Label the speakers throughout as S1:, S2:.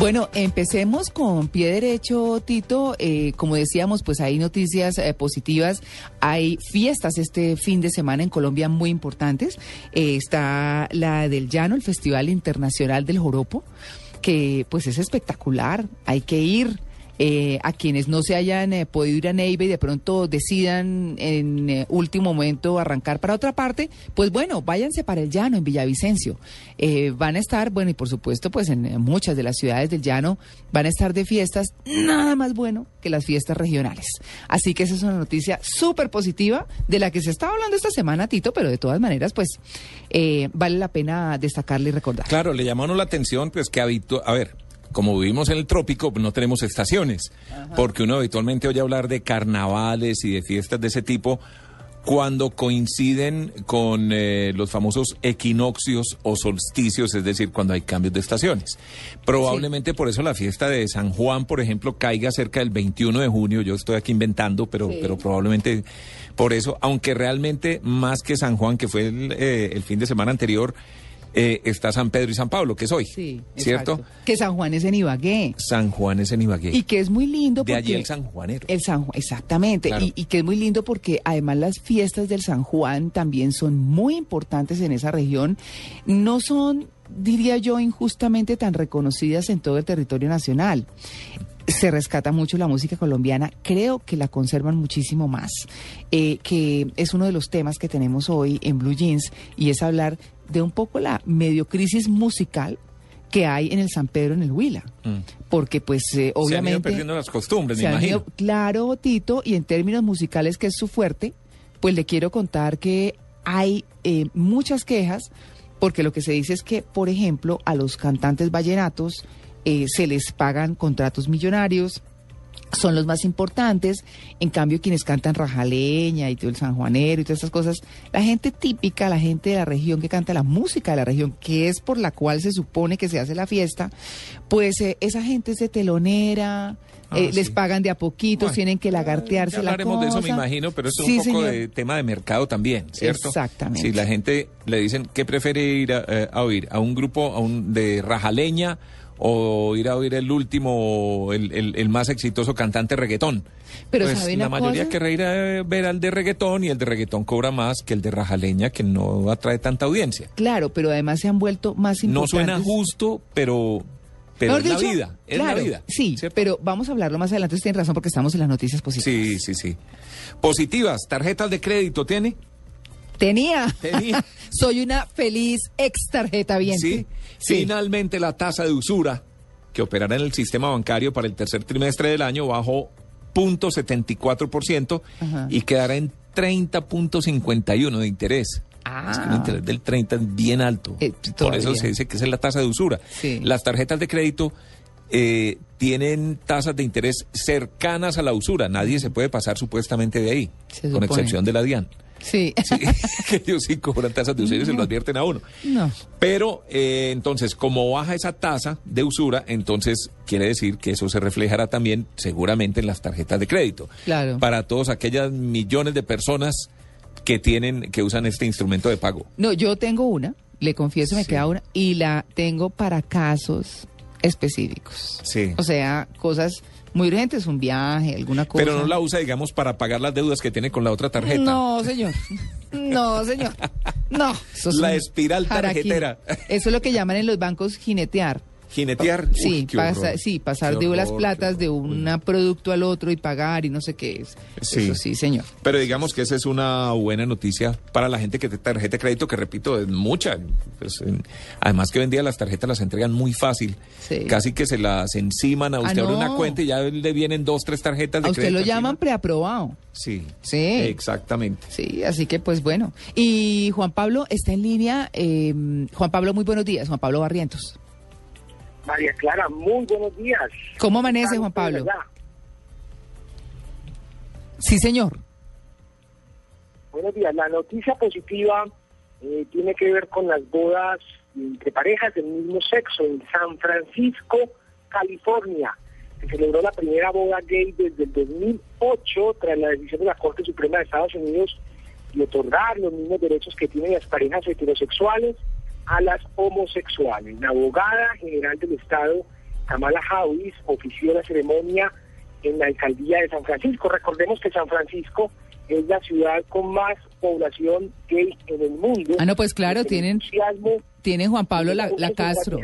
S1: Bueno, empecemos con pie derecho, Tito. Eh, como decíamos, pues hay noticias eh, positivas. Hay fiestas este fin de semana en Colombia muy importantes. Eh, está la del Llano, el Festival Internacional del Joropo, que pues es espectacular. Hay que ir. Eh, a quienes no se hayan eh, podido ir a Neiva y de pronto decidan en eh, último momento arrancar para otra parte, pues bueno, váyanse para el llano en Villavicencio. van a estar, bueno, y por supuesto, pues en muchas de las ciudades del llano van a estar de fiestas nada más bueno que las fiestas regionales. Así que esa es una noticia súper positiva de la que se está hablando esta semana, Tito, pero de todas maneras, pues vale la pena destacarle y recordar.
S2: Claro, le llamaron la atención, pues que habitó, a ver, como vivimos en el trópico, no tenemos estaciones, porque uno habitualmente oye hablar de carnavales y de fiestas de ese tipo cuando coinciden con eh, los famosos equinoccios o solsticios, es decir, cuando hay cambios de estaciones. Probablemente por eso la fiesta de San Juan, por ejemplo, caiga cerca del 21 de junio. Yo estoy aquí inventando, pero, pero probablemente por eso, aunque realmente más que San Juan, que fue el, eh, el fin de semana anterior, eh, está San Pedro y San Pablo, que es hoy. Sí, ¿cierto?
S1: Que San Juan es en Ibagué.
S2: San Juan es en Ibagué.
S1: Y que es muy lindo
S2: porque... De allí el San Juanero.
S1: El San Juan, exactamente. Y, y, que es muy lindo porque además las fiestas del San Juan también son muy importantes en esa región. No son diría yo, injustamente tan reconocidas en todo el territorio nacional se rescata mucho la música colombiana, creo que la conservan muchísimo más, eh, que es uno de los temas que tenemos hoy en Blue Jeans y es hablar de un poco la mediocrisis musical que hay en el San Pedro en el Huila. Mm. Porque pues obviamente... Se han ido
S2: perdiendo las costumbres, me imagino.
S1: claro, Tito, y en términos musicales que es su fuerte, pues le quiero contar que hay eh, muchas quejas porque lo que se dice es que, por ejemplo, a los cantantes vallenatos eh, se les pagan contratos millonarios, son los más importantes. En cambio, quienes cantan rajaleña y todo el sanjuanero y todas esas cosas, la gente típica, la gente de la región que canta la música de la región, que es por la cual se supone que se hace la fiesta, pues eh, esa gente es de telonera. Ah, eh, les pagan de a poquitos, tienen que lagartearse ya
S2: hablaremos de eso, me imagino, pero eso es un poco de tema de mercado también, ¿cierto?
S1: Exactamente.
S2: Si la gente le dicen que prefiere ir a, oír a un grupo a un, de rajaleña o ir a oír el último, el, el, más exitoso cantante reggaetón.
S1: Pero pues
S2: la mayoría quiere ir a ver al de reggaetón y el de reggaetón cobra más que el de rajaleña que no atrae tanta audiencia.
S1: Claro, pero además se han vuelto más importantes.
S2: No suena justo, pero pero es la vida, es la vida.
S1: Sí, pero vamos a hablarlo más adelante. Usted tiene razón porque estamos en las noticias positivas.
S2: Sí, sí, sí. Positivas, tarjetas de crédito, ¿tiene?
S1: Tenía. Tenía. Soy una feliz ex tarjeta bien.
S2: ¿Sí? Finalmente la tasa de usura que operará en el sistema bancario para el tercer trimestre del año bajó 0.74% y quedará en 30.51 de interés. Ah. Es que el interés del 30 es bien alto. Eh, Por eso se dice que es la tasa de usura. Las tarjetas de crédito eh, tienen tasas de interés cercanas a la usura. Nadie se puede pasar supuestamente de ahí, con excepción de la DIAN.
S1: Sí.
S2: que ellos sí cobran tasas de usura y se lo advierten a uno.
S1: No.
S2: Pero eh, entonces, como baja esa tasa de usura, entonces quiere decir que eso se reflejará también seguramente en las tarjetas de crédito.
S1: Claro.
S2: Para todos aquellas millones de personas que tienen, que usan este instrumento de pago.
S1: No, yo tengo una, le confieso, me queda una, y la tengo para casos específicos.
S2: Sí.
S1: O sea, cosas muy urgentes, un viaje, alguna cosa.
S2: Pero no la usa, digamos, para pagar las deudas que tiene con la otra tarjeta.
S1: No, señor. No, señor. No.
S2: la espiral tarjetera.
S1: Eso es lo que llaman en los bancos jinetear.
S2: Jinetear.
S1: Sí, sí pasar de las platas de un producto al otro y pagar y no sé qué es. Sí. Eso sí, señor.
S2: Pero digamos que esa es una buena noticia para la gente que te tarjeta de crédito, que repito, es mucha. Pues, además que hoy en día las tarjetas las entregan muy fácil. Casi que se las enciman a ah, usted abre una cuenta y ya le vienen dos, tres tarjetas de
S1: a
S2: usted
S1: lo llaman preaprobado.
S2: Sí.
S1: Sí.
S2: Exactamente.
S1: Sí, así que pues bueno. Y Juan Pablo está en línea. Eh, Juan Pablo, muy buenos días. Juan Pablo Barrientos.
S3: María Clara, muy buenos días.
S1: ¿Cómo amanece, Juan Pablo? Sí, señor.
S3: Buenos días. La noticia positiva eh, tiene que ver con las bodas entre parejas del mismo sexo en San Francisco, California. Se celebró la primera boda gay desde el 2008 tras la decisión de la Corte Suprema de Estados Unidos de otorgar los mismos derechos que tienen las parejas heterosexuales a las homosexuales. La abogada general del Estado, Kamala Harris ofició la ceremonia en la alcaldía de San Francisco. Recordemos que San Francisco es la ciudad con más población gay en el mundo.
S1: Ah, no, pues claro, tienen, tienen Juan Pablo la, la Castro.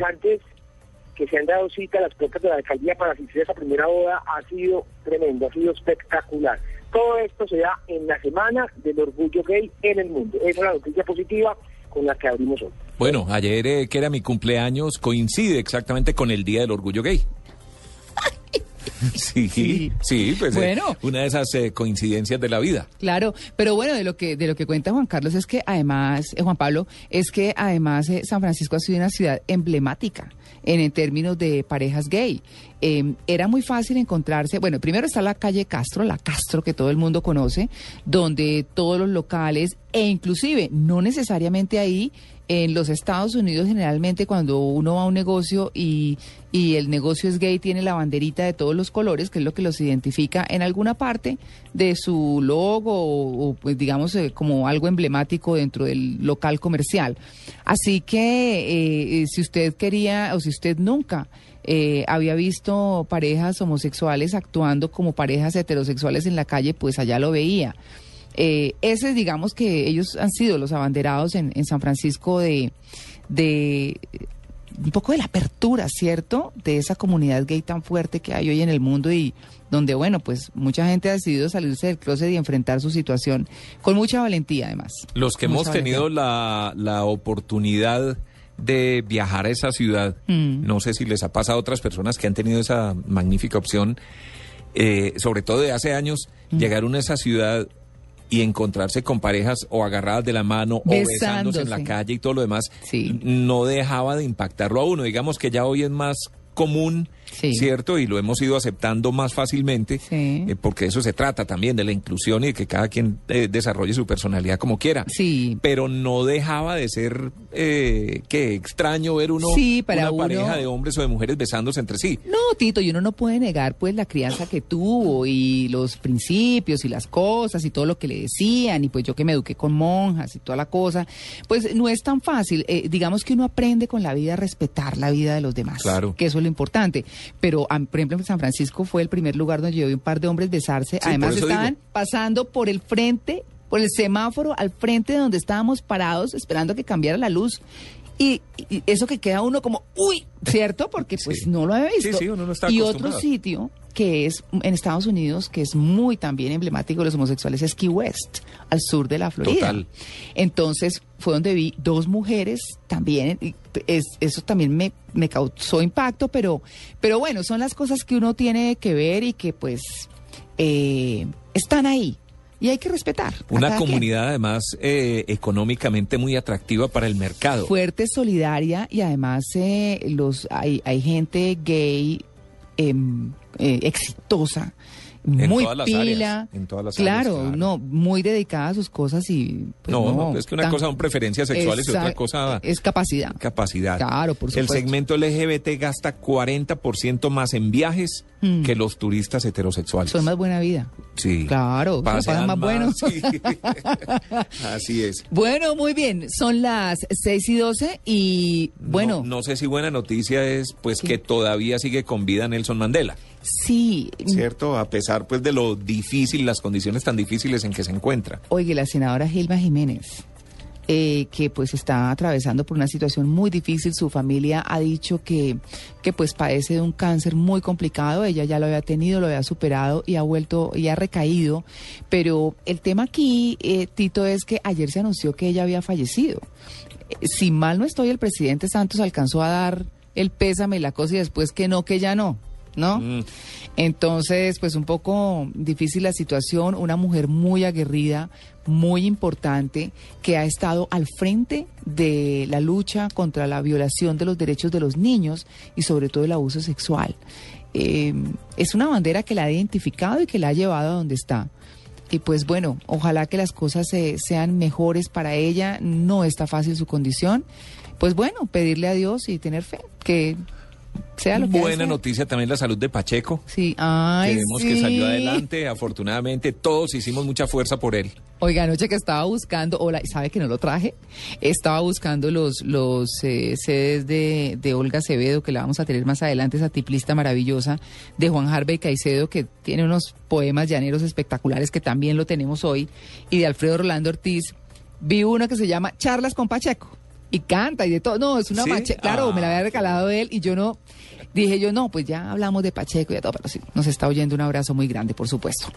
S3: que se han dado cita a las puertas de la alcaldía para asistir a esa primera boda ha sido tremendo, ha sido espectacular. Todo esto se da en la semana del orgullo gay en el mundo. Esa es la noticia positiva con la que abrimos hoy.
S2: Bueno, ayer eh, que era mi cumpleaños coincide exactamente con el Día del Orgullo Gay. Sí, sí, pues eh, bueno, una de esas eh, coincidencias de la vida.
S1: Claro, pero bueno, de lo que de lo que cuenta Juan Carlos es que además, eh, Juan Pablo, es que además San Francisco ha sido una ciudad emblemática en, en términos de parejas gay. Em, era muy fácil encontrarse, bueno, primero está la calle Castro, la Castro que todo el mundo conoce, donde todos los locales e inclusive no necesariamente ahí en los Estados Unidos generalmente cuando uno va a un negocio y, y, el negocio es gay tiene la banderita de todos los colores, que es lo que los identifica en alguna parte de su logo o, pues digamos eh, como algo emblemático dentro del local comercial. Así que eh, eh, si usted quería o si usted nunca había visto parejas homosexuales actuando como parejas heterosexuales en la calle, pues allá lo veía. Eh, ese, digamos que ellos han sido los abanderados en, San Francisco de, de un poco de la apertura, ¿cierto? De esa comunidad gay tan fuerte que hay hoy en el mundo y donde, bueno, pues mucha gente ha decidido salirse del closet y enfrentar su situación con mucha valentía, además.
S2: Los que hemos tenido la, la, oportunidad de viajar a esa ciudad, mm. no sé si les ha pasado a otras personas que han tenido esa magnífica opción, eh, sobre todo de hace años, mm. llegaron a esa ciudad y encontrarse con parejas o agarradas de la mano o besándose en la calle y todo lo demás, no dejaba de impactarlo a uno. Digamos que ya hoy es más común ¿cierto? Y lo hemos ido aceptando más fácilmente, eh, porque eso se trata también, de la inclusión y de que cada quien eh, desarrolle su personalidad como quiera.
S1: Sí.
S2: Pero no dejaba de ser, eh, que extraño ver uno, una pareja de hombres o de mujeres besándose entre sí.
S1: No, Tito, y uno no puede negar, pues, la crianza que tuvo y los principios y las cosas y todo lo que le decían, y pues yo que me eduqué con monjas y toda la cosa, pues no es tan fácil. digamos que uno aprende con la vida a respetar la vida de los demás.
S2: Claro.
S1: Que eso es lo importante pero por ejemplo en San Francisco fue el primer lugar donde yo vi un par de hombres besarse. Además estaban pasando por el frente, por el semáforo al frente de donde estábamos parados esperando que cambiara la luz. Y, eso que queda uno como, uy, ¿cierto? Porque pues no lo había visto. y otro sitio que es en Estados Unidos, que es muy también emblemático de los homosexuales, es Key West, al sur de la Florida. Entonces fue donde vi dos mujeres también, es, eso también me, me causó impacto, pero, pero bueno, son las cosas que uno tiene que ver y que pues eh, están ahí y hay que respetar.
S2: Una comunidad además eh, económicamente muy atractiva para el mercado.
S1: Fuerte, solidaria y además eh, los hay, hay gente gay Em, eh, exitosa, muy pila,
S2: en todas las
S1: claro, no, muy dedicada a sus cosas y
S2: pues, no, es que una cosa son preferencias sexuales y otra cosa
S1: es capacidad.
S2: Capacidad.
S1: Claro, por supuesto.
S2: El segmento LGBT gasta 40% más en viajes hmm. que los turistas heterosexuales.
S1: Son más buena vida.
S2: Sí.
S1: Claro, pasan más, buenos.
S2: Así es.
S1: Bueno, muy bien, son las 6 y 12 y bueno.
S2: No, sé si buena noticia es pues que todavía sigue con vida Nelson Mandela.
S1: Sí.
S2: ¿Cierto? A pesar pues de lo difícil, las condiciones tan difíciles en que se encuentra.
S1: Oye, la senadora Gilma Jiménez. Eh, que pues está atravesando por una situación muy difícil. Su familia ha dicho que, que pues padece de un cáncer muy complicado. Ella ya lo había tenido, lo había superado y ha vuelto y ha recaído. Pero el tema aquí, eh, Tito, es que ayer se anunció que ella había fallecido. Eh, si mal no estoy, el presidente Santos alcanzó a dar el pésame y la cosa y después que no, que ya no. ¿No? Mm. Entonces, pues un poco difícil la situación, una mujer muy aguerrida, muy importante, que ha estado al frente de la lucha contra la violación de los derechos de los niños y sobre todo el abuso sexual. Eh, es una bandera que la ha identificado y que la ha llevado a donde está. Y pues bueno, ojalá que las cosas sean mejores para ella. No está fácil su condición. Pues bueno, pedirle a Dios y tener fe que sea lo
S2: Buena noticia también la salud de Pacheco.
S1: Sí, ay,
S2: que vemos que salió adelante, afortunadamente todos hicimos mucha fuerza por él.
S1: Oiga, anoche que estaba buscando, hola, ¿sabe que no lo traje? Estaba buscando los, los eh, CDs de, de Olga Acevedo, que la vamos a tener más adelante, esa tiplista maravillosa, de Juan Harvey Caicedo, que tiene unos poemas llaneros espectaculares que también lo tenemos hoy, y de Alfredo Rolando Ortiz. Vi una que se llama Charlas con Pacheco. Y canta y de todo. No, es una
S2: ¿Sí?
S1: Pacheco. Claro,
S2: Ah,
S1: me la había regalado él y yo no. Dije yo, no, pues ya hablamos de Pacheco y de todo, pero sí, nos está oyendo un abrazo muy grande, por supuesto.